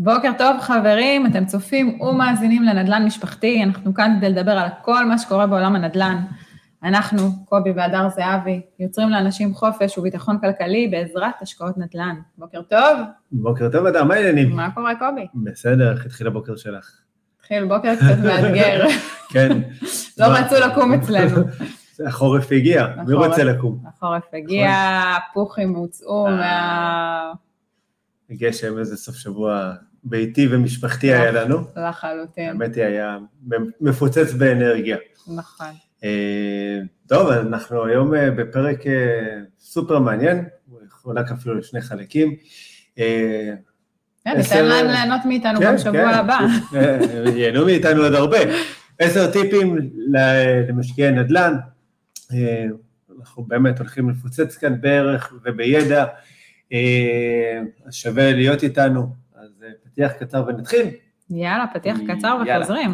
בוקר טוב חברים, אתם צופים ומאזינים לנדל"ן משפחתי, אנחנו כאן כדי לדבר על כל מה שקורה בעולם הנדל"ן. אנחנו, קובי והדר זהבי, יוצרים לאנשים חופש וביטחון כלכלי בעזרת השקעות נדל"ן. בוקר טוב. בוקר טוב, אדם, מה העניינים? מה קורה, קובי? בסדר, איך התחיל הבוקר שלך? התחיל בוקר קצת מאתגר. כן. לא רצו לקום אצלנו. החורף הגיע, מי רוצה לקום? החורף הגיע, פוחים הוצאו אה. מה... גשם, איזה סוף שבוע ביתי ומשפחתי היה לנו. לחלוטין, האמת היא, היה מפוצץ באנרגיה. נכון. אה, טוב, אנחנו היום אה, בפרק אה, סופר מעניין, הוא חולק אפילו לשני חלקים. כן, ניתן להם ליהנות מאיתנו כן, גם שבוע כן, הבא. אה, ייהנו מאיתנו עוד הרבה. עשר טיפים למשקיעי נדל"ן. אנחנו באמת הולכים לפוצץ כאן בערך ובידע, אז שווה להיות איתנו. פתיח קצר ונתחיל. יאללה, פתיח קצר. וחוזרים.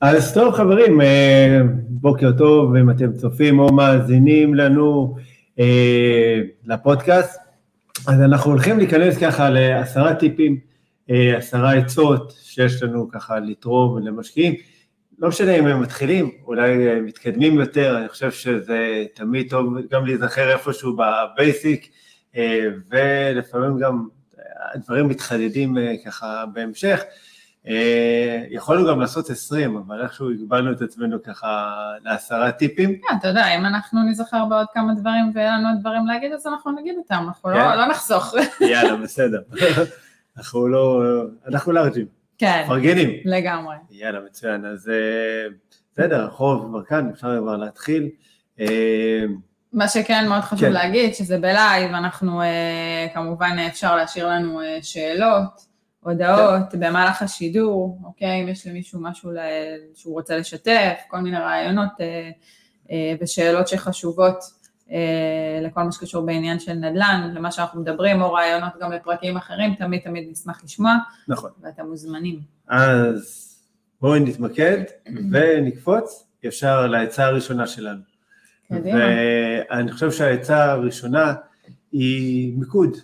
אז טוב חברים, אה, בוקר טוב אם אתם צופים או מאזינים לנו אה, לפודקאסט. אז אנחנו הולכים להיכנס ככה לעשרה טיפים, אה, עשרה עצות שיש לנו ככה לתרום למשקיעים. לא משנה אם הם מתחילים, אולי מתקדמים יותר, אני חושב שזה תמיד טוב גם להיזכר איפשהו בבייסיק, אה, ולפעמים גם הדברים מתחדדים אה, ככה בהמשך. אה, יכולנו גם לעשות 20, אבל איכשהו הגבלנו את עצמנו ככה לעשרה טיפים. כן, אתה יודע, אם אנחנו נזכר בעוד כמה דברים ויהיה לנו עוד דברים להגיד, אז אנחנו נגיד אותם, אנחנו לא- כן. לא נחסוך. יאללה, בסדר. אנחנו לא, אנחנו לארג'ים, כן, מפרגנים. לגמרי. יאללה, מצוין. אז אה, בסדר, החורף כבר כאן, אפשר כבר להתחיל. מה שכן מאוד חשוב כן. להגיד, שזה בלייב, אנחנו כמובן אפשר להשאיר לנו שאלות, הודעות כן. במהלך השידור, אוקיי? אם יש למישהו משהו שהוא רוצה לשתף, כל מיני רעיונות אה, אה, ושאלות שחשובות אה, לכל מה שקשור בעניין של נדל"ן, למה שאנחנו מדברים, או רעיונות גם לפרקים אחרים, תמיד תמיד נשמח לשמוע, נכון. ואתם מוזמנים. אז בואו נתמקד ונקפוץ ישר לעצה הראשונה שלנו. קדימה. ואני חושב שהעצה הראשונה היא מיקוד,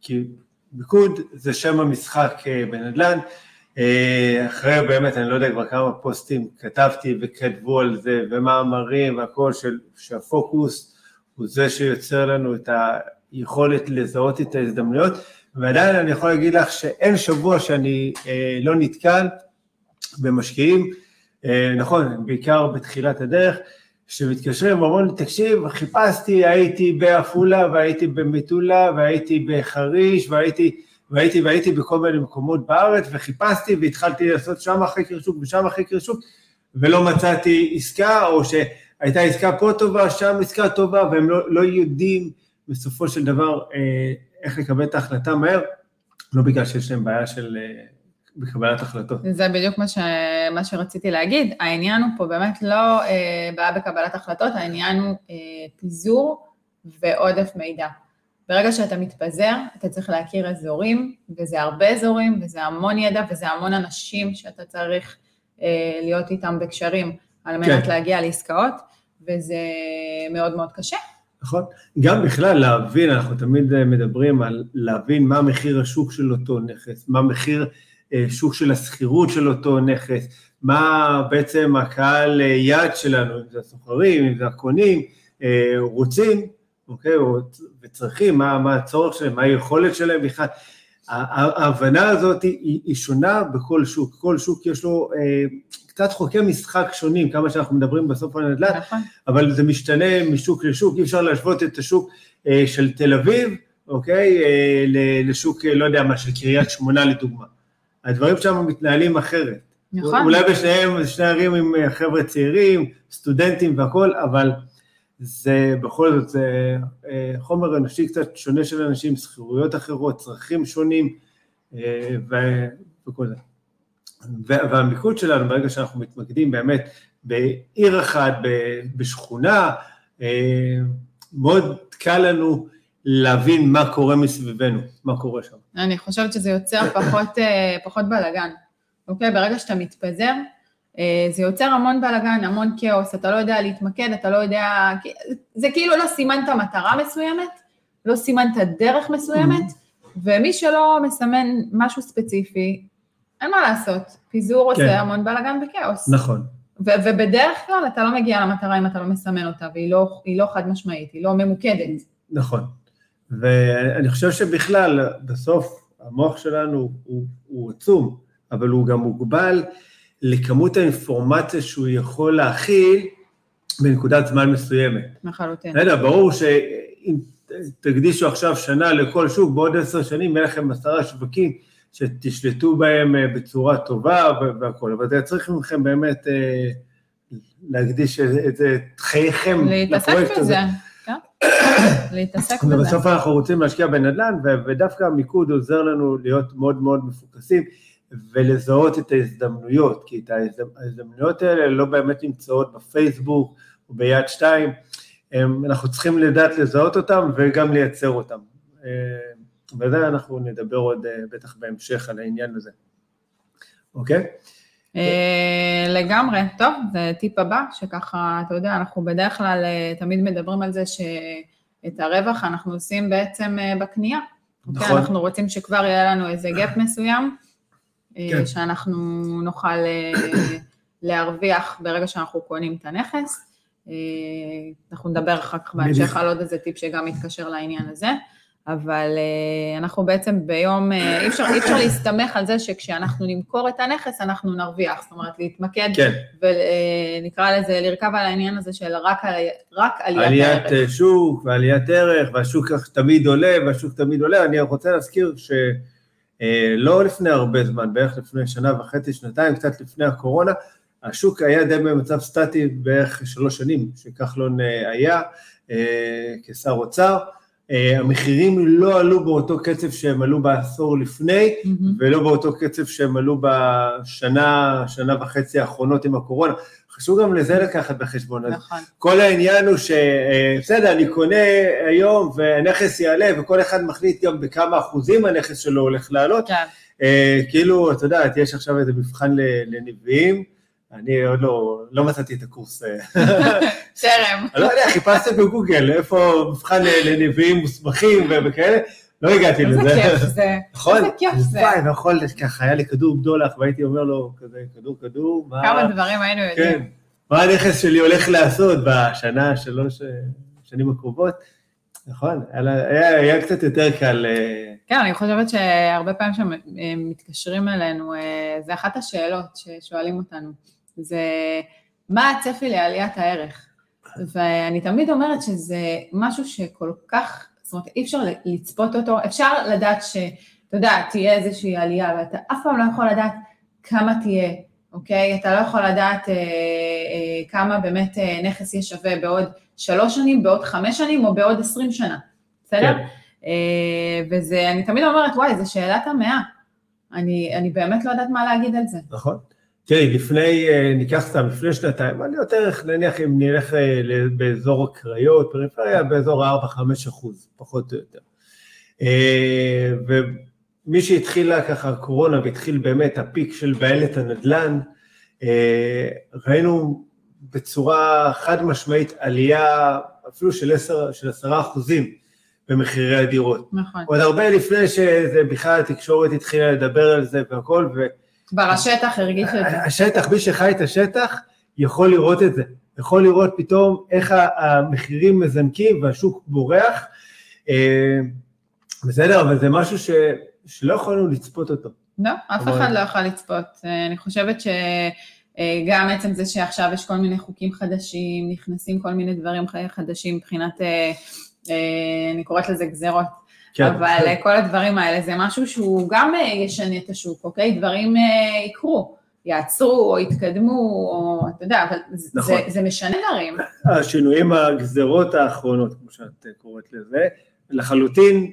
כי מיקוד זה שם המשחק אה, בנדל"ן. אה, אחרי באמת, אני לא יודע כבר כמה פוסטים כתבתי וכתבו על זה, ומאמרים והכל, של, שהפוקוס הוא זה שיוצר לנו את היכולת לזהות את ההזדמנויות, ועדיין אני יכול להגיד לך שאין שבוע שאני אה, לא נתקל במשקיעים, אה, נכון, בעיקר בתחילת הדרך, שמתקשרים ואומרים לי, תקשיב, חיפשתי, הייתי בעפולה והייתי במטולה והייתי בחריש והייתי, והייתי והייתי בכל מיני מקומות בארץ וחיפשתי והתחלתי לעשות שם חקר שוק ושם חקר שוק ולא מצאתי עסקה או שהייתה עסקה פה טובה, שם עסקה טובה והם לא, לא יודעים בסופו של דבר אה, איך לקבל את ההחלטה מהר, לא בגלל שיש להם בעיה של אה, בקבלת החלטות. זה בדיוק מה, ש... מה שרציתי להגיד. העניין הוא פה באמת לא אה, בעיה בקבלת החלטות, העניין הוא אה, פיזור ועודף מידע. ברגע שאתה מתפזר, אתה צריך להכיר אזורים, וזה הרבה אזורים, וזה המון ידע, וזה המון אנשים שאתה צריך אה, להיות איתם בקשרים על מנת כן. להגיע לעסקאות, וזה מאוד מאוד קשה. נכון? גם בכלל להבין, אנחנו תמיד אה, מדברים על להבין מה מחיר השוק של אותו נכס, מה מחיר אה, שוק של השכירות של אותו נכס, מה בעצם הקהל אה, יעד שלנו, אם זה הסוחרים, אם זה הקונים, אה, רוצים, אוקיי, או- וצריכים, מה, מה הצורך שלהם, מה היכולת שלהם בכלל. ההבנה הזאת היא, היא שונה בכל שוק, כל שוק יש לו אה, קצת חוקי משחק שונים, כמה שאנחנו מדברים בסוף על נדל"ן, נכון? אבל זה משתנה משוק לשוק, אי אפשר להשוות את השוק אה, של תל אביב, אוקיי, אה, לשוק, לא יודע מה, של קריית שמונה לדוגמה. הדברים שם מתנהלים אחרת. נכון. אולי בשניהם, שני ערים עם אה, חבר'ה צעירים, סטודנטים והכול, אבל זה בכל זאת, זה אה, חומר אנושי קצת שונה של אנשים, שכירויות אחרות, צרכים שונים אה, ו- וכל זה. והמיקוד שלנו, ברגע שאנחנו מתמקדים באמת בעיר אחת, בשכונה, מאוד קל לנו להבין מה קורה מסביבנו, מה קורה שם. אני חושבת שזה יוצר פחות, אה, פחות בלאגן, אוקיי? ברגע שאתה מתפזר, אה, זה יוצר המון בלאגן, המון כאוס, אתה לא יודע להתמקד, אתה לא יודע... זה כאילו לא סימנת מטרה מסוימת, לא סימנת דרך מסוימת, ומי שלא מסמן משהו ספציפי, אין מה לעשות, פיזור כן. עושה המון בלאגן וכאוס. נכון. ו- ובדרך כלל אתה לא מגיע למטרה אם אתה לא מסמן אותה, והיא לא, לא חד משמעית, היא לא ממוקדת. נכון. ואני חושב שבכלל, בסוף המוח שלנו הוא, הוא עצום, אבל הוא גם מוגבל לכמות האינפורמציה שהוא יכול להכיל בנקודת זמן מסוימת. לחלוטין. בסדר, ברור שאם תקדישו עכשיו שנה לכל שוק, בעוד עשר שנים יהיה לכם עשרה שווקים שתשלטו בהם אה, בצורה טובה והכול, אבל זה צריך מכם באמת אה, להקדיש את חייכם לפרויקט הזה. כן. להתעסק בזה. ובסוף אנחנו רוצים להשקיע בנדל"ן, ודווקא המיקוד עוזר לנו להיות מאוד מאוד מפוקסים ולזהות את ההזדמנויות, כי את ההזדמנויות האלה לא באמת נמצאות בפייסבוק או ביד שתיים, אנחנו צריכים לדעת לזהות אותם וגם לייצר אותם. אה, וזה אנחנו נדבר עוד אה, בטח בהמשך על העניין הזה. אוקיי? אה, לגמרי, טוב, זה טיפ הבא, שככה, אתה יודע, אנחנו בדרך כלל תמיד מדברים על זה שאת הרווח אנחנו עושים בעצם בקנייה. אוקיי? נכון. אנחנו רוצים שכבר יהיה לנו איזה gap מסוים, כן. שאנחנו נוכל להרוויח ברגע שאנחנו קונים את הנכס. אה, אנחנו נדבר אחר כך בהמשך על עוד איזה טיפ שגם מתקשר לעניין הזה, אבל אה, אנחנו בעצם ביום, אה, אי אפשר, אי אפשר להסתמך על זה שכשאנחנו נמכור את הנכס אנחנו נרוויח, זאת אומרת להתמקד, כן. ונקרא לזה, לרכב על העניין הזה של רק, רק עליית, עליית ערך. עליית שוק ועליית ערך, והשוק תמיד עולה, והשוק תמיד עולה, אני רוצה להזכיר ש... לא לפני הרבה זמן, בערך לפני שנה וחצי, שנתיים, קצת לפני הקורונה, השוק היה די במצב סטטי בערך שלוש שנים, שכחלון אה, היה אה, כשר אוצר. אה, המחירים לא עלו באותו קצב שהם עלו בעשור לפני, mm-hmm. ולא באותו קצב שהם עלו בשנה, שנה וחצי האחרונות עם הקורונה. חשוב גם לזה לקחת בחשבון. נכון. כל העניין הוא שבסדר, אני קונה היום והנכס יעלה, וכל אחד מחליט גם בכמה אחוזים הנכס שלו הולך לעלות. כן. כאילו, את יודעת, יש עכשיו איזה מבחן לנביאים. אני עוד לא, לא מצאתי את הקורס. אה. טרם. אני לא יודע, חיפשתי בגוגל, איפה מבחן לנביאים מוסמכים וכאלה, לא הגעתי לזה. איזה כיף זה. נכון? איזה כיף זה. וואי, נכון, ככה, היה לי כדור בדולח, והייתי אומר לו, כזה, כדור, כדור, מה... כמה דברים היינו יודעים. כן, מה הנכס שלי הולך לעשות בשנה, שלוש שנים הקרובות. נכון, היה, היה קצת יותר קל. אה, כן, אני חושבת שהרבה פעמים שמתקשרים אלינו, אה, זה אחת השאלות ששואלים אותנו. זה מה הצפי לעליית הערך. ואני תמיד אומרת שזה משהו שכל כך, זאת אומרת, אי אפשר לצפות אותו, אפשר לדעת שאתה יודע, תהיה איזושהי עלייה, ואתה אף פעם לא יכול לדעת כמה תהיה, אוקיי? אתה לא יכול לדעת אה, אה, כמה באמת אה, נכס יהיה שווה בעוד שלוש שנים, בעוד חמש שנים או בעוד עשרים שנה, בסדר? כן. אה, וזה, אני תמיד אומרת, וואי, זו שאלת המאה. אני, אני באמת לא יודעת מה להגיד על זה. נכון. תראי, לפני, אה, ניקח סתם, לפני שנתיים, אני יותר, נניח אם נלך אה, באזור הקריות, פריפריה, באזור ה-4-5 אחוז, פחות או יותר. אה, ומי שהתחילה ככה הקורונה והתחיל באמת הפיק של בעלת הנדל"ן, ראינו בצורה חד משמעית עלייה אפילו של 10, של 10 אחוזים במחירי הדירות. נכון. עוד הרבה לפני שזה בכלל התקשורת התחילה לדבר על זה והכל, ו... כבר השטח הרגיש את זה. השטח, מי שחי את השטח יכול לראות את זה, יכול לראות פתאום איך המחירים מזנקים והשוק בורח. אה, בסדר, אבל זה משהו ש, שלא יכולנו לצפות אותו. לא, אף אחד לא יכול לצפות. אה, אני חושבת שגם אה, עצם זה שעכשיו יש כל מיני חוקים חדשים, נכנסים כל מיני דברים חדשים מבחינת, אני קוראת לזה גזרות. כן. אבל כן. כל הדברים האלה זה משהו שהוא גם אה, ישנה את השוק, אוקיי? דברים אה, יקרו, יעצרו או יתקדמו, או אתה יודע, אבל נכון. זה, זה משנה דברים. השינויים, הגזרות האחרונות, כמו שאת קוראת לזה, לחלוטין,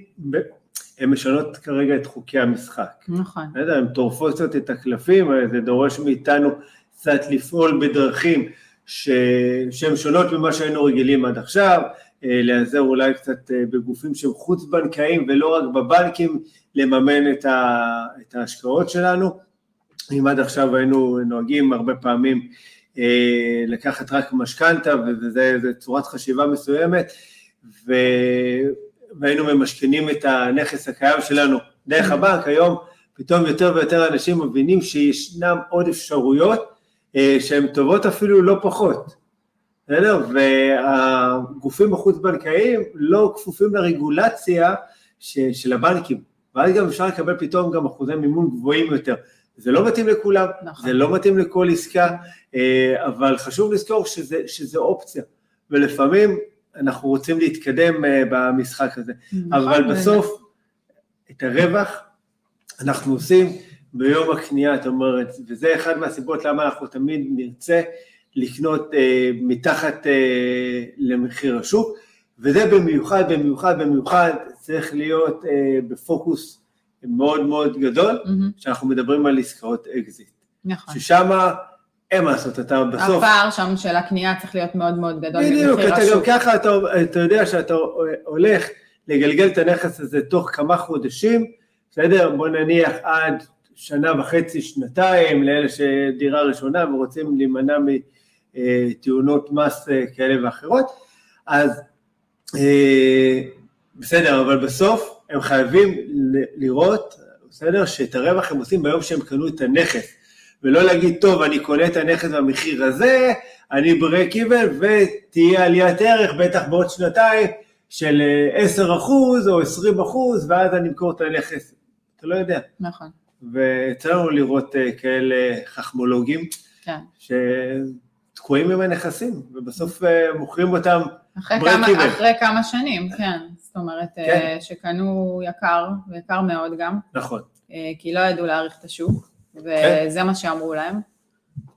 הן משנות כרגע את חוקי המשחק. נכון. לא יודע, הן טורפות קצת את הקלפים, זה דורש מאיתנו קצת לפעול בדרכים שהן שונות ממה שהיינו רגילים עד עכשיו, להיעזר אולי קצת בגופים שהם חוץ-בנקאיים ולא רק בבנקים, לממן את, ה, את ההשקעות שלנו. אם עד עכשיו היינו נוהגים הרבה פעמים אה, לקחת רק משכנתה, וזו צורת חשיבה מסוימת, ו... והיינו ממשכנים את הנכס הקיים שלנו דרך הבנק, היום פתאום יותר ויותר אנשים מבינים שישנם עוד אפשרויות אה, שהן טובות אפילו לא פחות. בסדר? והגופים החוץ-בנקאיים לא כפופים לרגולציה של הבנקים, ואז גם אפשר לקבל פתאום גם אחוזי מימון גבוהים יותר. זה לא מתאים לכולם, נכון. זה לא מתאים לכל עסקה, אה, אבל חשוב לזכור שזה, שזה אופציה, ולפעמים אנחנו רוצים להתקדם אה, במשחק הזה, נכון, אבל בסוף את הרווח אנחנו עושים ביום הקנייה, את אומרת, וזה אחד מהסיבות למה אנחנו תמיד נרצה לקנות אה, מתחת אה, למחיר השוק, וזה במיוחד, במיוחד, במיוחד צריך להיות אה, בפוקוס מאוד מאוד גדול, mm-hmm. שאנחנו מדברים על עסקאות אקזיט. נכון. ששם אין מה לעשות, אתה בסוף... הפער שם של הקנייה צריך להיות מאוד מאוד גדול. בדיוק, אתה גם ככה, אתה, אתה יודע שאתה הולך לגלגל את הנכס הזה תוך כמה חודשים, בסדר? בוא נניח עד שנה וחצי, שנתיים, לאלה שדירה ראשונה ורוצים להימנע מתאונות מס אה, כאלה ואחרות, אז אה, בסדר, אבל בסוף הם חייבים לראות, בסדר, שאת הרווח הם עושים ביום שהם קנו את הנכס, ולא להגיד, טוב, אני קונה את הנכס במחיר הזה, אני ברק איבל, ותהיה עליית ערך, בטח בעוד שנתיים, של 10 אה, אחוז או 20 אחוז, ואז אני אמכור את הנכס. אתה לא יודע. נכון. ויצא לנו לראות אה, כאלה חכמולוגים, כן. שתקועים עם הנכסים, ובסוף אה, מוכרים אותם אחרי כמה, אחרי כמה שנים, כן. זאת אומרת, כן. אה, שקנו יקר, ויקר מאוד גם. נכון. אה, כי לא ידעו להעריך את השוק, וזה כן. מה שאמרו להם.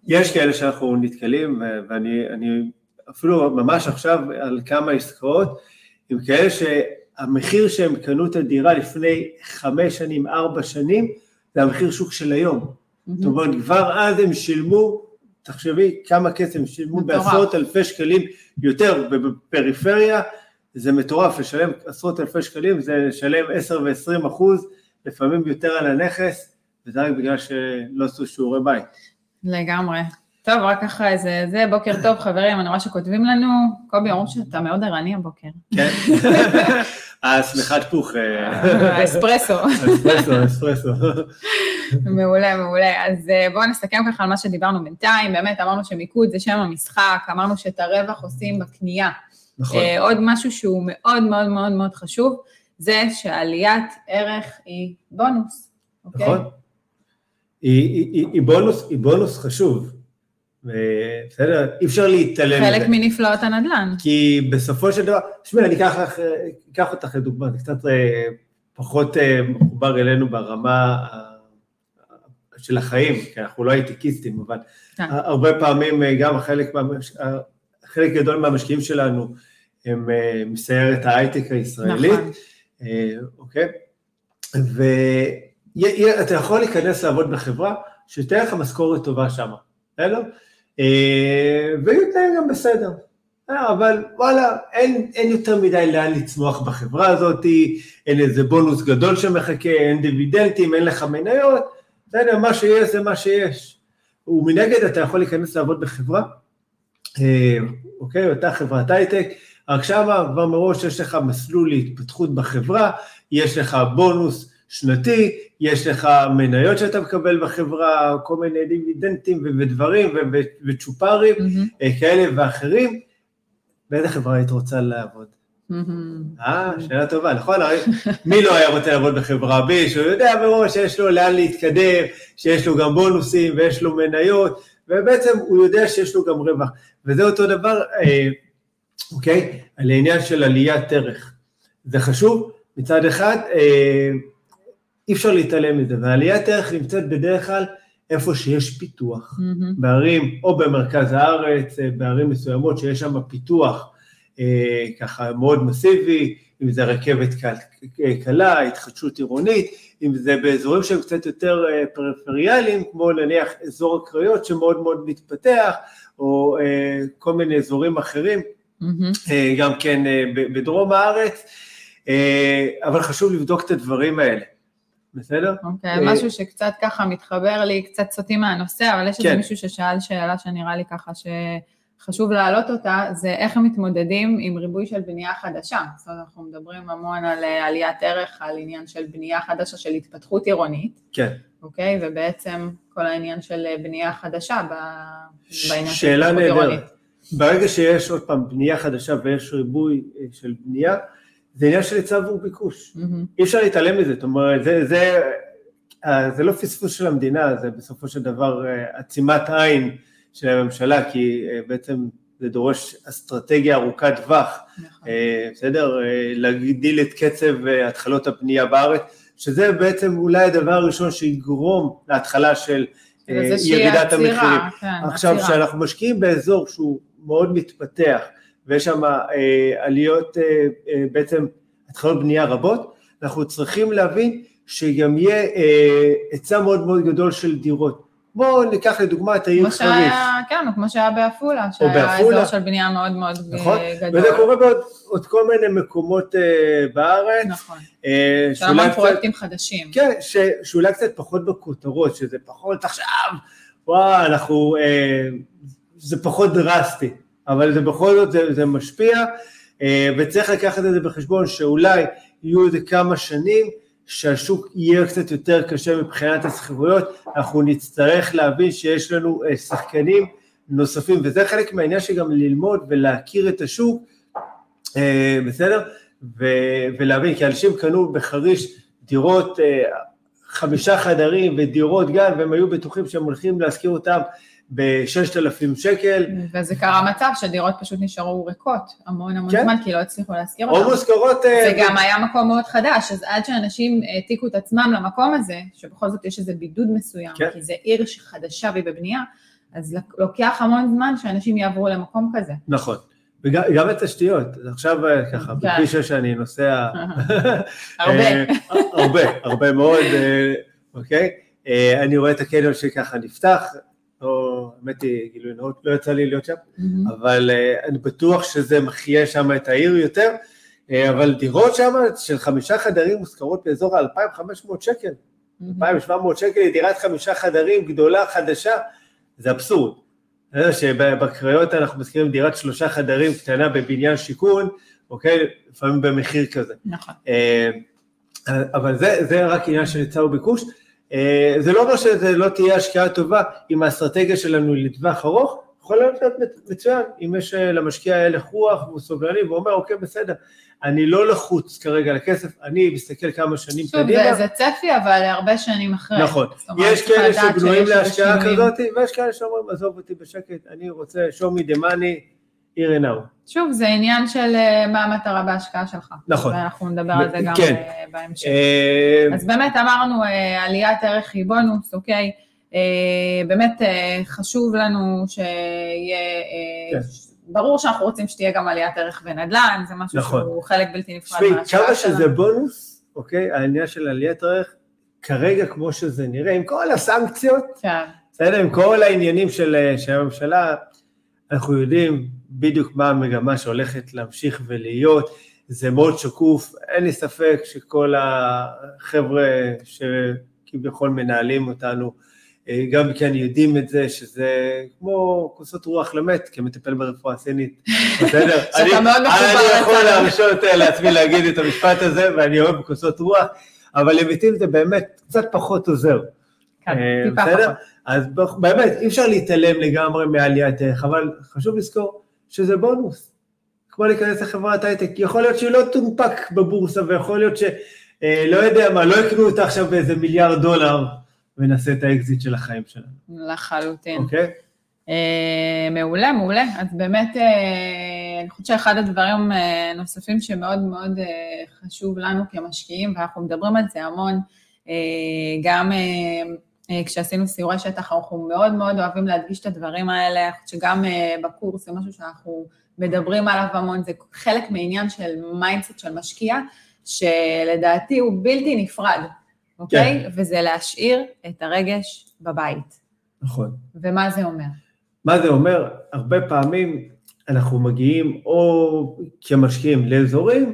יש כאלה שאנחנו נתקלים, ואני אפילו ממש עכשיו על כמה עסקאות, עם כאלה שהמחיר שהם קנו את הדירה לפני חמש שנים, ארבע שנים, זה המחיר שוק של היום. זאת אומרת, כבר אז הם שילמו, תחשבי כמה כסף שילמו בעשרות אלפי שקלים יותר, ובפריפריה זה מטורף, לשלם עשרות אלפי שקלים, זה לשלם 10 ו-20 אחוז, לפעמים יותר על הנכס, וזה רק בגלל שלא עשו שיעורי בית. לגמרי. טוב, רק ככה איזה, זה, בוקר טוב חברים, אני רואה שכותבים לנו, קובי, אומרים שאתה מאוד ערני הבוקר. כן, השמחת פוך. אה, האספרסו. האספרסו, האספרסו. מעולה, מעולה. אז אה, בואו נסכם ככה על מה שדיברנו בינתיים, באמת אמרנו שמיקוד זה שם המשחק, אמרנו שאת הרווח עושים בקנייה. נכון. אה, עוד משהו שהוא מאוד מאוד מאוד מאוד חשוב, זה שעליית ערך היא בונוס, אוקיי? נכון. היא בונוס חשוב. בסדר? אי אפשר להתעלם מזה. חלק מנפלאות הנדל"ן. כי בסופו של דבר, תשמעי, אני אקח, אותך לדוגמה, זה קצת אה, פחות אה, מחובר אלינו ברמה של החיים, כי אנחנו לא הייטקיסטים, אבל כן. הרבה פעמים גם חלק, חלק גדול מהמשקיעים שלנו הם אה, מסיירת ההייטק הישראלית, נכון. אה, אוקיי? ואתה יכול להיכנס לעבוד בחברה שתהיה לך משכורת טובה שם, בסדר? אה, ויהיו תנאים גם בסדר. אבל וואלה, אין, אין יותר מדי לאן לצמוח בחברה הזאת, אין איזה בונוס גדול שמחכה, אין דיבידנטים, אין לך מניות, בסדר, מה שיש זה מה שיש. ומנגד אתה יכול להיכנס לעבוד בחברה, אוקיי, אותה חברת הייטק, רק שמה כבר מראש יש לך מסלול להתפתחות בחברה, יש לך בונוס שנתי, יש לך מניות שאתה מקבל בחברה, כל מיני דיבידנטים ודברים וצ'ופרים mm-hmm. כאלה ואחרים. באיזה חברה היית רוצה לעבוד? אה, שאלה טובה, נכון? מי לא היה רוצה לעבוד בחברה בי, שהוא יודע מראש שיש לו לאן להתקדם, שיש לו גם בונוסים ויש לו מניות, ובעצם הוא יודע שיש לו גם רווח. וזה אותו דבר, אה, אוקיי? על העניין של עליית ערך. זה חשוב, מצד אחד, אה, אי אפשר להתעלם מזה, ועליית ערך נמצאת בדרך כלל איפה שיש פיתוח, mm-hmm. בערים או במרכז הארץ, אה, בערים מסוימות שיש שם פיתוח אה, ככה מאוד מסיבי, אם זה רכבת קלה, התחדשות עירונית, אם זה באזורים שהם קצת יותר אה, פריפריאליים, כמו נניח אזור הקריות שמאוד מאוד מתפתח, או אה, כל מיני אזורים אחרים, מהמם. גם כן אה, בדרום הארץ, אה, אבל חשוב לבדוק את הדברים האלה, בסדר? אוקיי, אה, משהו שקצת ככה מתחבר לי, קצת סוטים מהנושא, אבל יש איזה כן. מישהו ששאל שאלה שנראה לי ככה שחשוב להעלות אותה, זה איך הם מתמודדים עם ריבוי של בנייה חדשה. זאת אומרת, אנחנו מדברים המון על אה, עליית ערך, על עניין של בנייה חדשה, של התפתחות עירונית, כן. אוקיי? ובעצם כל העניין של אה, בנייה חדשה ב- בעניין של שאלה התפתחות עירונית. נהדרת. ברגע שיש עוד פעם בנייה חדשה ויש ריבוי של בנייה, זה עניין של היצע עבור ביקוש. מהמם. אי אפשר להתעלם מזה, זאת אומרת, זה, זה, אה, זה לא פספוס של המדינה, זה בסופו של דבר אה, עצימת עין של הממשלה, כי אה, בעצם זה דורש אסטרטגיה ארוכת טווח, נכון. בסדר? להגדיל את קצב התחלות הבנייה בארץ, שזה בעצם אולי הדבר הראשון שיגרום להתחלה של ירידת המחירים. כן, עכשיו. כשאנחנו משקיעים באזור שהוא מאוד מתפתח, ויש שם אה, עליות, אה, אה, בעצם התחלות בנייה רבות, אנחנו צריכים להבין שגם יהיה היצע מאוד מאוד גדול של דירות. בואו ניקח לדוגמה את העיר שהיה, כן, כמו שהיה בעפולה, שהיה. אזור של בנייה מאוד מאוד נכון? גדול. וזה קורה בעוד עוד כל מיני מקומות אה, בארץ, נכון. אה, של המון פרויקטים חדשים. כן, ש, שאולי קצת פחות בכותרות, שזה פחות עכשיו, וואו, אנחנו, אה, זה פחות דרסטי, אבל זה בכל זאת, זה, זה משפיע, אה, וצריך לקחת את זה בחשבון שאולי יהיו איזה כמה שנים, שהשוק יהיה קצת יותר קשה מבחינת השכירויות, אנחנו נצטרך להבין שיש לנו אה, שחקנים נוספים, וזה חלק מהעניין שגם ללמוד ולהכיר את השוק, אה, בסדר? ו- ולהבין, כי אנשים קנו בחריש דירות חמישה חדרים ודירות גן, והם היו בטוחים שהם הולכים להשכיר אותם ב-6,000 שקל, וזה קרה מצב שדירות פשוט נשארו ריקות המון המון כן. זמן, כי לא הצליחו להשכיר או אותן. משכורות... אה, זה גם היה מקום מאוד חדש, אז עד שאנשים העתיקו את עצמם למקום הזה, שבכל זאת יש איזה בידוד מסוים, כן. כי זה עיר חדשה והיא בבנייה, אז לוקח המון זמן שאנשים יעברו למקום כזה. נכון. וגם גם התשתיות, עכשיו אה, ככה, כן. בכביש 6 אני נוסע... הרבה. אה, הרבה, הרבה מאוד, אה, אוקיי? אה, אני רואה את הקניון שככה נפתח, או האמת היא, גילוי נאות, לא יצא לי להיות שם, מהמם. אבל אה, אני בטוח שזה מחיה שם את העיר יותר, אה, אבל דירות שם של חמישה חדרים מושכרות באזור ה-2,500 שקל, מהמם. 2,700 שקל לדירת חמישה חדרים גדולה, חדשה, זה אבסורד. אתה יודע שבקריות אנחנו מזכירים דירת שלושה חדרים קטנה בבניין שיכון, אוקיי? לפעמים במחיר כזה. נכון. אה, אבל זה, זה רק עניין של היצע וביקוש. אה, זה לא אומר שזה לא תהיה השקעה טובה אם האסטרטגיה שלנו היא לטווח ארוך, יכול להיות מצוין, אם יש אה, למשקיע הלך רוח והוא סובלני ואומר, אוקיי, בסדר, אני לא לחוץ כרגע לכסף, אני מסתכל כמה שנים שוב, קדימה. זה, זה צפי, אבל הרבה שנים אחרי. נכון, יש כאלה שבנויים להשקעה. כזאת, ויש כאלה שאומרים, עזוב אותי בשקט, אני רוצה show me the money, here and now. שוב, זה עניין של אה, מה המטרה בהשקעה שלך. נכון. ואנחנו נדבר על זה גם כן. אה, בהמשך. אז באמת אמרנו, עליית ערך היא בונוס, אוקיי? אה, באמת אה, חשוב לנו שיהיה, אה, כן. ברור שאנחנו רוצים שתהיה גם עליית ערך בנדל"ן, זה משהו נכון. שהוא חלק בלתי נפרד תשמעי, כמה שזה. בונוס, אוקיי, העניין של עליית ערך, כרגע כמו שזה נראה, עם כל הסנקציות, כן, בסדר, עם כל העניינים של, של הממשלה, אנחנו יודעים בדיוק מה המגמה שהולכת להמשיך ולהיות, זה מאוד שקוף, אין לי ספק שכל החבר'ה שכביכול מנהלים אותנו, גם כן יודעים את זה, שזה כמו כוסות רוח למת, כמטפל ברפואה סינית, בסדר? שאתה אני- מאוד מחובר אני יכול. להרשות אה, לעצמי להגיד את המשפט הזה, ואני אוהב כוסות רוח, אבל למיתים זה באמת קצת פחות עוזר. כן, אה, טיפה בסדר? פחות. אז באמת, אי אפשר להתעלם לגמרי מעליית ערך, אבל חשוב לזכור שזה בונוס. כמו להיכנס לחברת הייטק, יכול להיות שהיא לא תונפק בבורסה, ויכול להיות שלא לא יודע מה, לא יקנו אותה עכשיו באיזה מיליארד דולר, ונעשה את האקזיט של החיים שלנו, לחלוטין. אוקיי? אה, מעולה, מעולה. אז באמת, אה, אני חושבת שאחד הדברים אה, נוספים שמאוד מאוד אה, חשוב לנו כמשקיעים, ואנחנו מדברים על זה המון, אה, גם אה, כשעשינו סיורי שטח, אנחנו מאוד מאוד אוהבים להדגיש את הדברים האלה, אני חושבת שגם בקורס זה משהו שאנחנו מדברים עליו המון, זה חלק מעניין של mindset של משקיע, שלדעתי הוא בלתי נפרד, אוקיי? וזה להשאיר את הרגש בבית. נכון. ומה זה אומר? מה זה אומר? הרבה פעמים אנחנו מגיעים או כמשקיעים לאזורים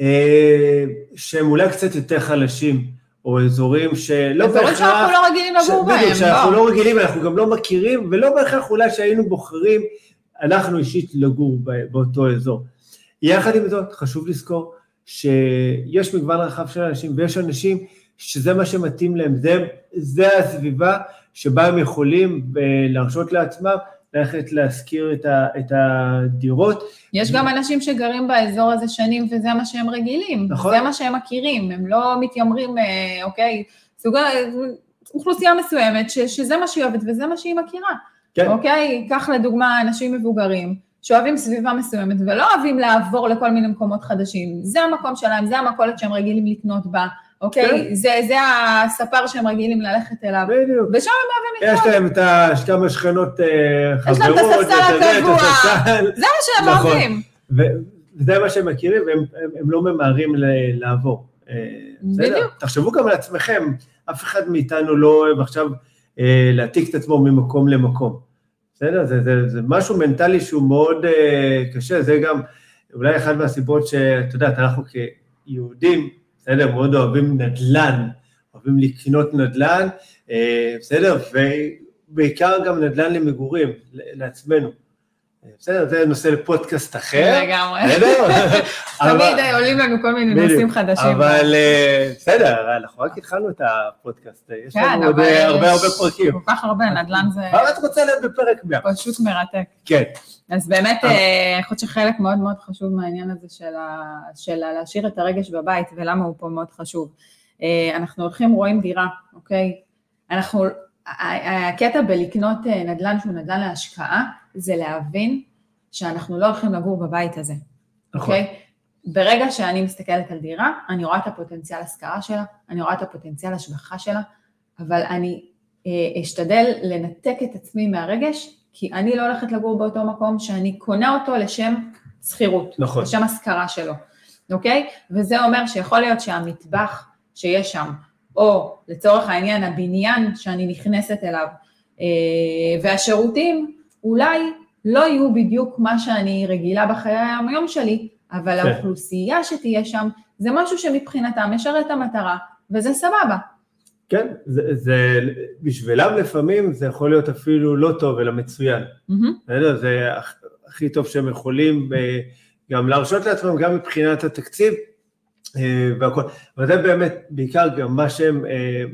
אה, שהם אולי קצת יותר חלשים, או אזורים שלא בהכרח... אזורים שאנחנו לא רגילים לגור בהם. בדיוק, שאנחנו לא. לא רגילים, אנחנו גם לא מכירים, ולא בהכרח אולי שהיינו בוחרים, אנחנו אישית לגור באותו אזור. יחד עם זאת, חשוב לזכור שיש מגוון רחב של אנשים, ויש אנשים שזה מה שמתאים להם, זה, זה הסביבה שבה הם יכולים אה, להרשות לעצמם ללכת להשכיר את, ה, את הדירות. יש גם אנשים שגרים באזור הזה שנים וזה מה שהם רגילים, נכון. זה מה שהם מכירים, הם לא מתיימרים, אה, אוקיי, סוג, אוכלוסייה מסוימת ש, שזה מה שהיא אוהבת וזה מה שהיא מכירה. כן. אוקיי? קח לדוגמה אנשים מבוגרים, שאוהבים סביבה מסוימת ולא אוהבים לעבור לכל מיני מקומות חדשים. זה המקום שלהם, זה המכולת שהם רגילים לקנות בה. אוקיי? כן. זה, זה הספר שהם רגילים ללכת אליו. בדיוק. ושם הם אוהבים לקרוא. יש להם את ה... יש כמה שכנות חברות. יש להם את הספסל הקבוע. זה מה שהם נכון. אוהבים. וזה מה שהם מכירים, והם הם, הם לא ממהרים לעבור. אה, בדיוק. תחשבו גם על עצמכם, אף אחד מאיתנו לא אוהב עכשיו אה, להעתיק את עצמו ממקום למקום. בסדר? זה, זה, זה משהו מנטלי שהוא מאוד אה, קשה, זה גם אולי אחת מהסיבות שאת יודעת, אנחנו כיהודים, בסדר? מאוד אוהבים נדל"ן, אוהבים לקנות נדל"ן, אה, בסדר? ובעיקר גם נדל"ן למגורים, לעצמנו. בסדר, זה נושא לפודקאסט אחר. לגמרי. תמיד עולים לנו כל מיני נושאים חדשים. אבל אה, בסדר, אנחנו רק התחלנו את הפודקאסט, יש לנו כן, עוד אה, הרבה הרבה פרקים. כל כך הרבה, נדל"ן זה... מה את רוצה להיות בפרק 100? פשוט מרתק. כן. אז באמת, אה, אני חושבת שחלק מאוד מאוד חשוב מהעניין הזה של להשאיר את הרגש בבית, ולמה הוא פה מאוד חשוב. אנחנו הולכים, רואים דירה, אוקיי? אנחנו, הקטע בלקנות נדל"ן שהוא נדל"ן להשקעה, זה להבין שאנחנו לא הולכים לגור בבית הזה, נכון. אוקיי? ברגע שאני מסתכלת על דירה, אני רואה את הפוטנציאל השכרה שלה, אני רואה את הפוטנציאל השבחה שלה, אבל אני אה, אשתדל לנתק את עצמי מהרגש, כי אני לא הולכת לגור באותו מקום שאני קונה אותו לשם שכירות, נכון. לשם השכרה שלו, אוקיי? וזה אומר שיכול להיות שהמטבח שיש שם, או לצורך העניין הבניין שאני נכנסת אליו, אה, והשירותים, אולי לא יהיו בדיוק מה שאני רגילה בחיי היום-יום שלי, אבל כן. האוכלוסייה שתהיה שם, זה משהו שמבחינתם משרת את המטרה, וזה סבבה. כן, זה, זה בשבילם לפעמים זה יכול להיות אפילו לא טוב, אלא מצוין. Mm-hmm. זה הכי טוב שהם יכולים אה, גם להרשות לעצמם, גם מבחינת התקציב אה, והכל. אבל זה באמת בעיקר גם מה שהם אה,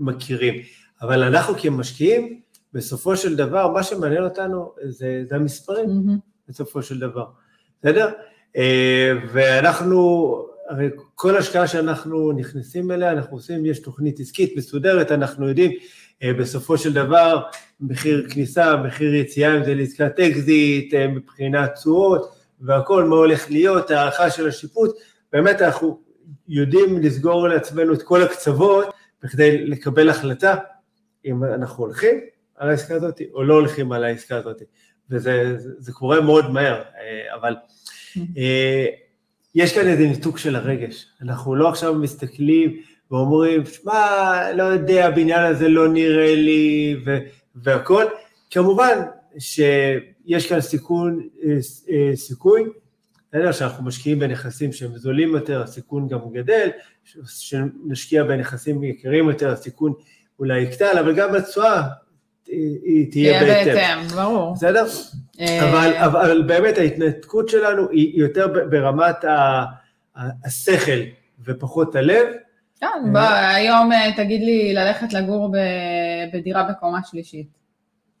מכירים. אבל אנחנו כמשקיעים, בסופו של דבר, מה שמעניין אותנו זה, זה המספרים, mm-hmm. בסופו של דבר, בסדר? ואנחנו, הרי כל השקעה שאנחנו נכנסים אליה, אנחנו עושים, יש תוכנית עסקית מסודרת, אנחנו יודעים אה, בסופו של דבר, מחיר כניסה, מחיר יציאה, אם זה לעסקת אקזיט, אה, מבחינת תשואות והכל, מה הולך להיות, הערכה של השיפוץ, באמת אנחנו יודעים לסגור לעצמנו את כל הקצוות בכדי לקבל החלטה אם אנחנו הולכים על העסקה הזאת, או לא הולכים על העסקה הזאת. וזה זה, זה קורה מאוד מהר, אה, אבל אה, יש כאן איזה ניתוק של הרגש. אנחנו לא עכשיו מסתכלים ואומרים, שמע, לא יודע, הבניין הזה לא נראה לי, ו- והכול. כמובן שיש כאן סיכון, אה, סיכוי, בסדר, שאנחנו משקיעים בנכסים שהם זולים יותר, הסיכון גם גדל, שנשקיע בנכסים יקרים יותר, הסיכון אולי יקטן, אבל גם בתשואה היא תהיה בהתאם. ברור. בסדר? אה, אבל, אבל באמת ההתנתקות שלנו היא יותר ברמת השכל ופחות הלב. כן, בוא, היום אה, תגיד לי ללכת לגור בדירה בקומה שלישית.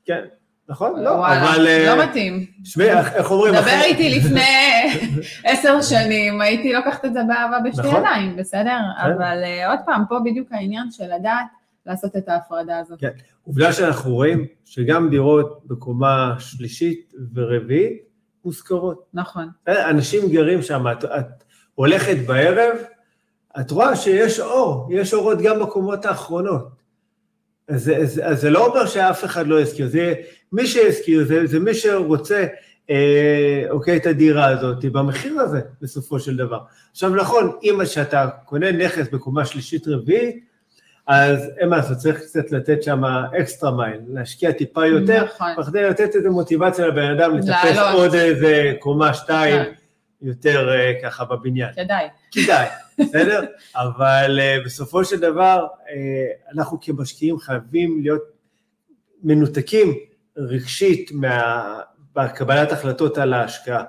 כן, נכון? לא, אבל... לא אה, מתאים. שמי, איך אומרים? דבר איתי לפני עשר שנים, הייתי לוקחת את זה באהבה בשתי נכון. ידיים, בסדר? כן. אבל עוד פעם, פה בדיוק העניין של לדעת לעשות את ההפרדה הזאת. כן, עובדה שאנחנו רואים שגם דירות בקומה שלישית ורביעית מושכרות. נכון. אנשים גרים שם, את, את הולכת בערב, את רואה שיש אור, יש אורות גם בקומות האחרונות. אז, אז, אז זה לא אומר שאף אחד לא יזכיר, זה מי שיזכיר, זה, זה מי שרוצה, אה, אוקיי, את הדירה הזאת, במחיר הזה, בסופו של דבר. עכשיו נכון, אם שאתה קונה נכס בקומה שלישית רביעית, אז אין מה לעשות, צריך קצת לתת שם אקסטרה מייל, להשקיע טיפה יותר, נכון. בכדי לתת איזה מוטיבציה לבן אדם לטפס. עוד איזה קומה שתיים כן. יותר אה, ככה בבניין. כדאי. כדאי, בסדר? אבל uh, בסופו של דבר, uh, אנחנו כמשקיעים חייבים להיות מנותקים רגשית מה... בקבלת החלטות על ההשקעה.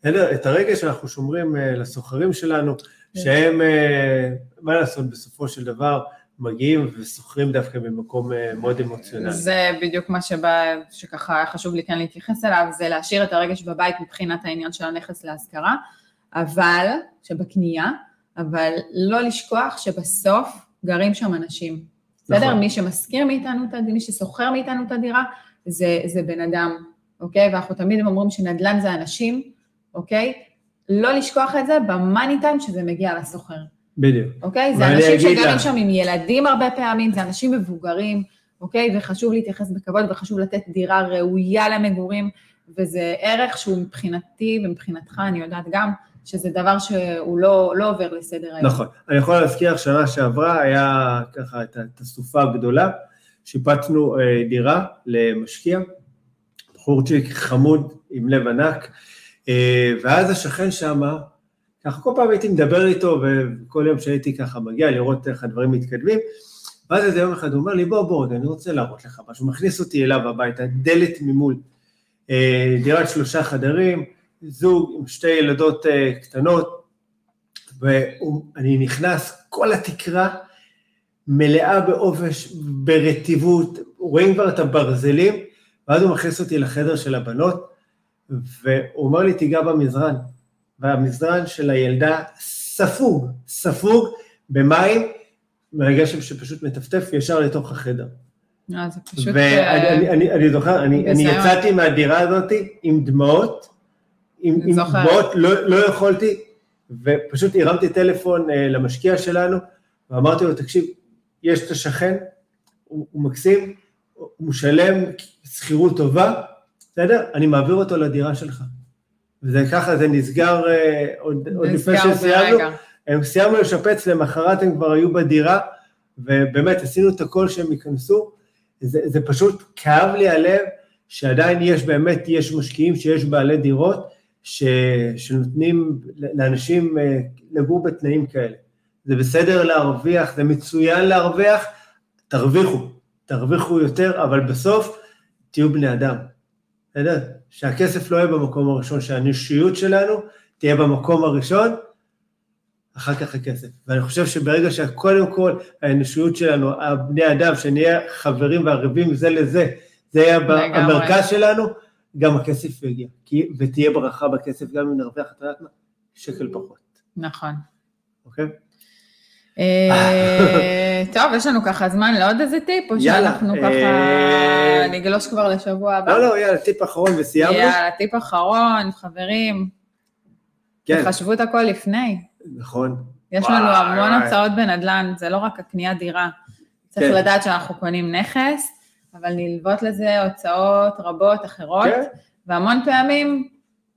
בסדר? את הרגע שאנחנו שומרים לסוחרים שלנו, שהם, uh, מה לעשות, בסופו של דבר מגיעים וסוחרים דווקא במקום uh, מאוד אמוציונלי. זה בדיוק מה שבא, שככה היה חשוב לי כן להתייחס אליו, זה להשאיר את הרגש בבית מבחינת העניין של הנכס להשכרה, אבל, שבקנייה, אבל לא לשכוח שבסוף גרים שם אנשים. בסדר? נכון. מי שמשכיר מאיתנו מי ששוכר מאיתנו את הדירה, זה, זה בן אדם, אוקיי? ואנחנו תמיד אומרים שנדל"ן זה אנשים, אוקיי? לא לשכוח את זה במאני טיים שזה מגיע לשוכר. בדיוק. אוקיי? זה אנשים שגרים שם עם ילדים הרבה פעמים, זה אנשים מבוגרים, אוקיי? וחשוב להתייחס בכבוד וחשוב לתת דירה ראויה למגורים, וזה ערך שהוא מבחינתי ומבחינתך, אני יודעת גם, שזה דבר שהוא לא, לא עובר לסדר היום. נכון. אני יכול להזכיר לך, שנה שעברה היה ככה את הסופה הגדולה, שיפצנו אה, דירה למשקיע, בחורצ'יק חמוד עם לב ענק, אה, ואז השכן שם, ככה כל פעם הייתי מדבר איתו, וכל יום שהייתי ככה מגיע לראות איך הדברים מתקדמים, ואז איזה יום אחד הוא אומר לי, בוא, בוא, אני רוצה להראות לך משהו, מכניס אותי אליו הביתה, דלת ממול, אה, דירת שלושה חדרים, זוג עם שתי ילדות אה, קטנות, ואני נכנס, כל התקרה מלאה בעובש, ברטיבות, רואים כבר את הברזלים, ואז הוא מכניס אותי לחדר של הבנות, והוא אומר לי, תיגע במזרן, והמזרן של הילדה ספוג, ספוג במים, ברגע שפשוט מטפטף ישר לתוך החדר. אה, זה פשוט... ואני אה, אני, אני, אני זוכר, אני. יצאתי מהדירה הזאת עם דמעות, עם. דמעות, לא, לא יכולתי, ופשוט הרמתי טלפון אה, למשקיע שלנו, ואמרתי לו, תקשיב, יש את השכן, הוא, הוא מקסים, הוא משלם שכירות טובה, בסדר? אני מעביר אותו לדירה שלך. וזה ככה, זה נסגר אה, עוד, עוד לפני שסיימנו. הם סיימנו לשפץ, למחרת הם כבר היו בדירה, ובאמת עשינו את הכל שהם ייכנסו. זה, זה פשוט כאב לי הלב שעדיין יש באמת, יש משקיעים שיש בעלי דירות ש, שנותנים לאנשים אה, לגור בתנאים כאלה. זה בסדר להרוויח, זה מצוין להרוויח, תרוויחו, תרוויחו יותר, אבל בסוף תהיו בני אדם. בסדר? שהכסף לא יהיה במקום הראשון, שהאנושיות שלנו תהיה במקום הראשון, אחר כך הכסף. ואני חושב שברגע שקודם כל האנושיות שלנו, הבני אדם, שנהיה חברים וערבים זה לזה, זה יהיה. המרכז שלנו, גם הכסף יגיע. כי, ותהיה ברכה בכסף, גם אם נרוויח, את יודעת מה? שקל פחות, נכון. אוקיי? אה, טוב, יש לנו ככה זמן לעוד איזה טיפ, או שאנחנו אה, ככה נגלוש כבר לשבוע הבא? לא, לא, יאללה, טיפ אחרון וסיימנו. יאללה, טיפ אחרון, חברים, כן, תחשבו את הכל לפני. נכון. יש לנו המון. הוצאות בנדל"ן, זה לא רק הקניית דירה. צריך כן. לדעת שאנחנו קונים נכס, אבל נלוות לזה הוצאות רבות אחרות, כן, והמון פעמים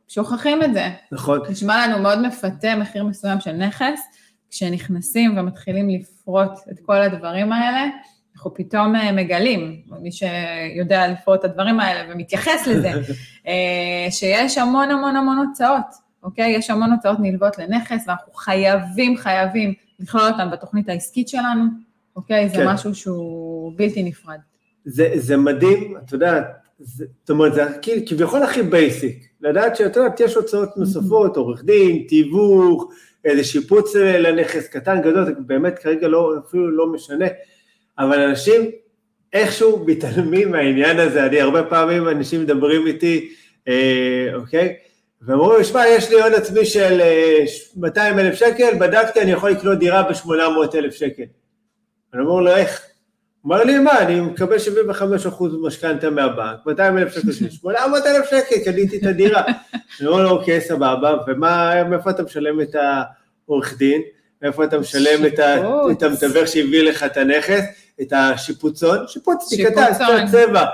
שוכחים את זה. נכון. נשמע לנו מאוד מפתה מחיר מסוים של נכס, כשנכנסים ומתחילים לפרוט את כל הדברים האלה, אנחנו פתאום אה, מגלים, מי שיודע לפרוט את הדברים האלה ומתייחס לזה, אה, שיש המון המון המון הוצאות, אוקיי? יש המון הוצאות נלוות לנכס, ואנחנו חייבים, חייבים לכלול אותן בתוכנית העסקית שלנו, אוקיי? זה כן. משהו שהוא בלתי נפרד. זה, זה מדהים, את יודעת, זאת אומרת, זה כביכול הכי basic, לדעת שאת יודעת, יש הוצאות נוספות, עורך דין, תיווך, איזה שיפוץ אה, לנכס קטן, גדול, זה באמת כרגע לא, אפילו לא משנה, אבל אנשים איכשהו מתעלמים מהעניין הזה, אני הרבה פעמים אנשים מדברים איתי, אה, אוקיי? ואומרים, שמע, יש לי הון עצמי של אה, 200 אלף שקל, בדקתי, אני יכול לקנות דירה ב-800 אלף שקל. אני אומר לו, איך? אמר לי, מה, אני מקבל 75% משכנתה מהבנק, 200 אלף שקל, 800 אלף שקל, קניתי את הדירה. אני אומר לו, אוקיי, סבבה, ומה, מאיפה אתה משלם את העורך דין? מאיפה אתה משלם את המתווך שהביא לך את הנכס, את השיפוצון? שיפוץ, קטן, צבע.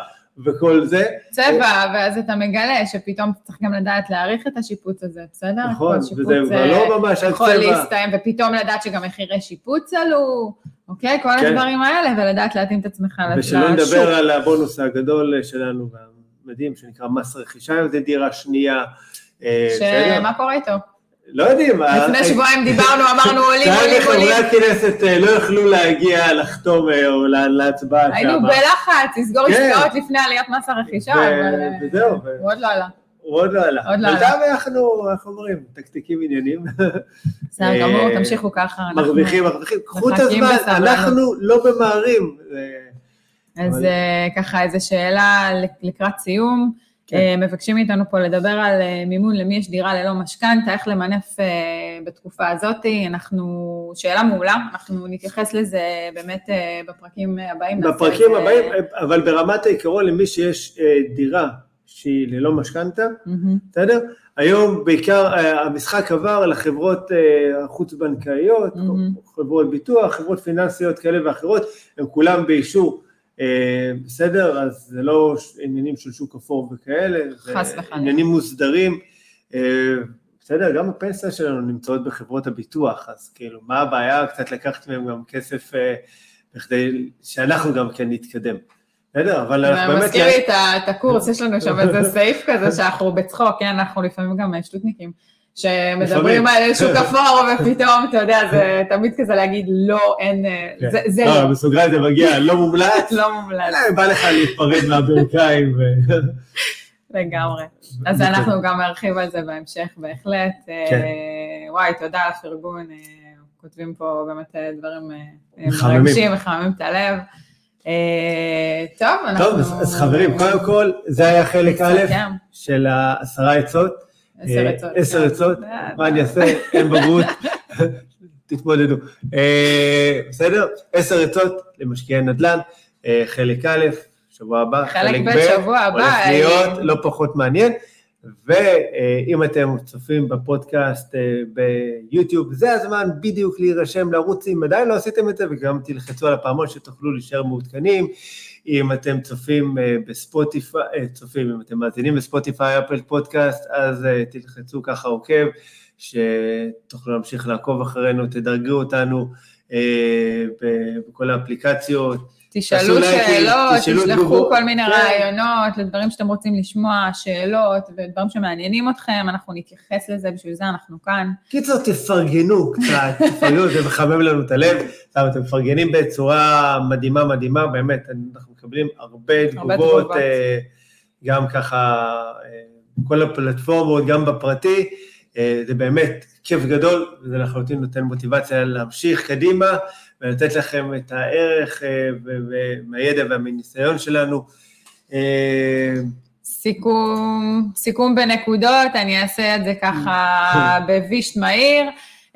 וכל זה. צבע, ואז אתה מגלה שפתאום צריך גם לדעת להעריך את השיפוץ הזה, בסדר? נכון, וזה כבר אה, לא ממש על יכול צבע. להסתיים, ופתאום לדעת שגם מחירי שיפוץ עלו, אוקיי? כל כן. הדברים האלה, ולדעת להתאים את עצמך לשוק. ושלא נדבר על הבונוס הגדול שלנו והמדהים, שנקרא מס רכישה, זה דירה שנייה. אה? שמה קורה איתו? לא יודעים. לפני אה, שבועיים דיברנו, אמרנו עולים, כאן עולים, חברי עולים. הכנסת אה, לא יכלו להגיע לחתום אה, או לה- להצבעה שם. היינו בלחץ, לסגור כן. עסקאות לפני עליית מס הרכישה, אבל אה, וזהו, הוא עוד לא עלה. הוא עוד לא עלה. עוד לא אבל עלה. גם אנחנו, איך אומרים, תקתיקים עניינים. בסדר אה, גמור, תמשיכו ככה. מרוויחים, מרוויחים. קחו את הזמן. אנחנו לא ממהרים. אה, אז אבל- אה, ככה, איזו שאלה לק- לקראת סיום. כן. אה, מבקשים מאיתנו פה לדבר על אה, מימון למי יש דירה ללא משכנתה, איך למנף אה, בתקופה הזאת. אנחנו, שאלה מעולה, אנחנו נתייחס לזה באמת בפרקים הבאים. בפרקים זה- הבאים, אבל ברמת העיקרון למי שיש דירה שהיא ללא משכנתה. בסדר? היום בעיקר המשחק עבר לחברות החוץ-בנקאיות, מהמם. חברות ביטוח, חברות פיננסיות כאלה ואחרות, הם כולם באישור, בסדר? אז זה לא עניינים של שוק אפור וכאלה, זה. עניינים מוסדרים. אה, בסדר, גם הפנסיה שלנו נמצאות בחברות הביטוח, אז כאילו, מה הבעיה קצת לקחת מהם גם כסף אה, בכדי שאנחנו גם כן נתקדם. בסדר, אבל אנחנו באמת... מזכיר לי את הקורס, יש לנו שם איזה סעיף כזה שאנחנו בצחוק, כן, אנחנו לפעמים גם שטותניקים, שמדברים. על שוק אפור ופתאום, אתה יודע, זה תמיד כזה להגיד לא, אין, אה, כן. זה- לא, לא, בסוגריים זה מגיע, לא מומלץ, לא מומלץ, אלא בא לך להיפרד מהברכיים. לגמרי. אז אנחנו גם נרחיב על זה בהמשך בהחלט. כן. אה, וואי, תודה על הפרגון, אה, כותבים פה באמת דברים. מרגשים, מחממים את הלב. טוב, אנחנו... טוב, אז- חברים, קודם כל, זה היה חלק א'. של העשרה עצות. עשר אה, עצות. כן. עצות, אה, מה אני אעשה, אין בגרות, תתמודדו. אה, בסדר? עשר עצות למשקיעי נדל"ן, אה, חלק א', שבוע הבא, חלק ב', שבוע הבא, הולך להיות לא פחות מעניין. ואם אתם צופים בפודקאסט ביוטיוב, זה הזמן בדיוק להירשם לערוץ, אם עדיין לא עשיתם את זה, וגם תלחצו על הפעמון שתוכלו להישאר מעודכנים. אם אתם צופים אה, בספוטיפיי, אה, צופים, אם אתם מאזינים בספוטיפיי, אפל פודקאסט, אז אה, תלחצו ככה עוקב, שתוכלו להמשיך לעקוב אחרינו, תדרגו אותנו בכל האפליקציות. תשאלו שאלות, תשלחו. כל מיני כן. רעיונות לדברים שאתם רוצים לשמוע, שאלות ודברים שמעניינים אתכם, אנחנו נתייחס לזה, בשביל זה אנחנו כאן. קיצור, תפרגנו קצת, תפרגנו, זה מחמם לנו את הלב. סתם, אתם מפרגנים בצורה מדהימה מדהימה, באמת, אנחנו מקבלים הרבה תגובות. אה, גם ככה, אה, בכל הפלטפורמות, גם בפרטי, זה באמת כיף גדול, וזה לחלוטין נותן מוטיבציה להמשיך קדימה, ולתת לכם את הערך אה, מהידע והמניסיון שלנו. אה, סיכום, סיכום בנקודות, אני אעשה את זה ככה בווישט מהיר.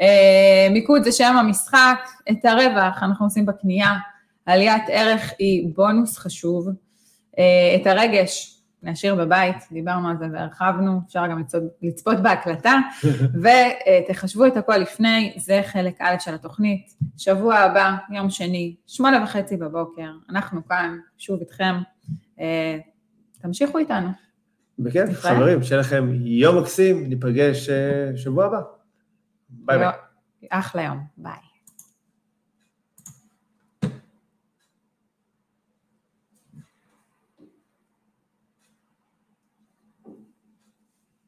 אה, מיקוד זה שם המשחק, את הרווח אנחנו עושים בקנייה, עליית ערך היא בונוס חשוב. אה, את הרגש להשאיר בבית, דיברנו על זה והרחבנו, אפשר גם לצפות, לצפות בהקלטה, ותחשבו את הכל לפני, זה חלק א' של התוכנית. שבוע הבא, יום שני, שמונה וחצי בבוקר, אנחנו כאן, שוב איתכם. אה, תמשיכו איתנו. בכיף. חברים, שיהיה לכם יום מקסים, ניפגש אה, שבוע הבא. bye bye. אחלה יום, ביי.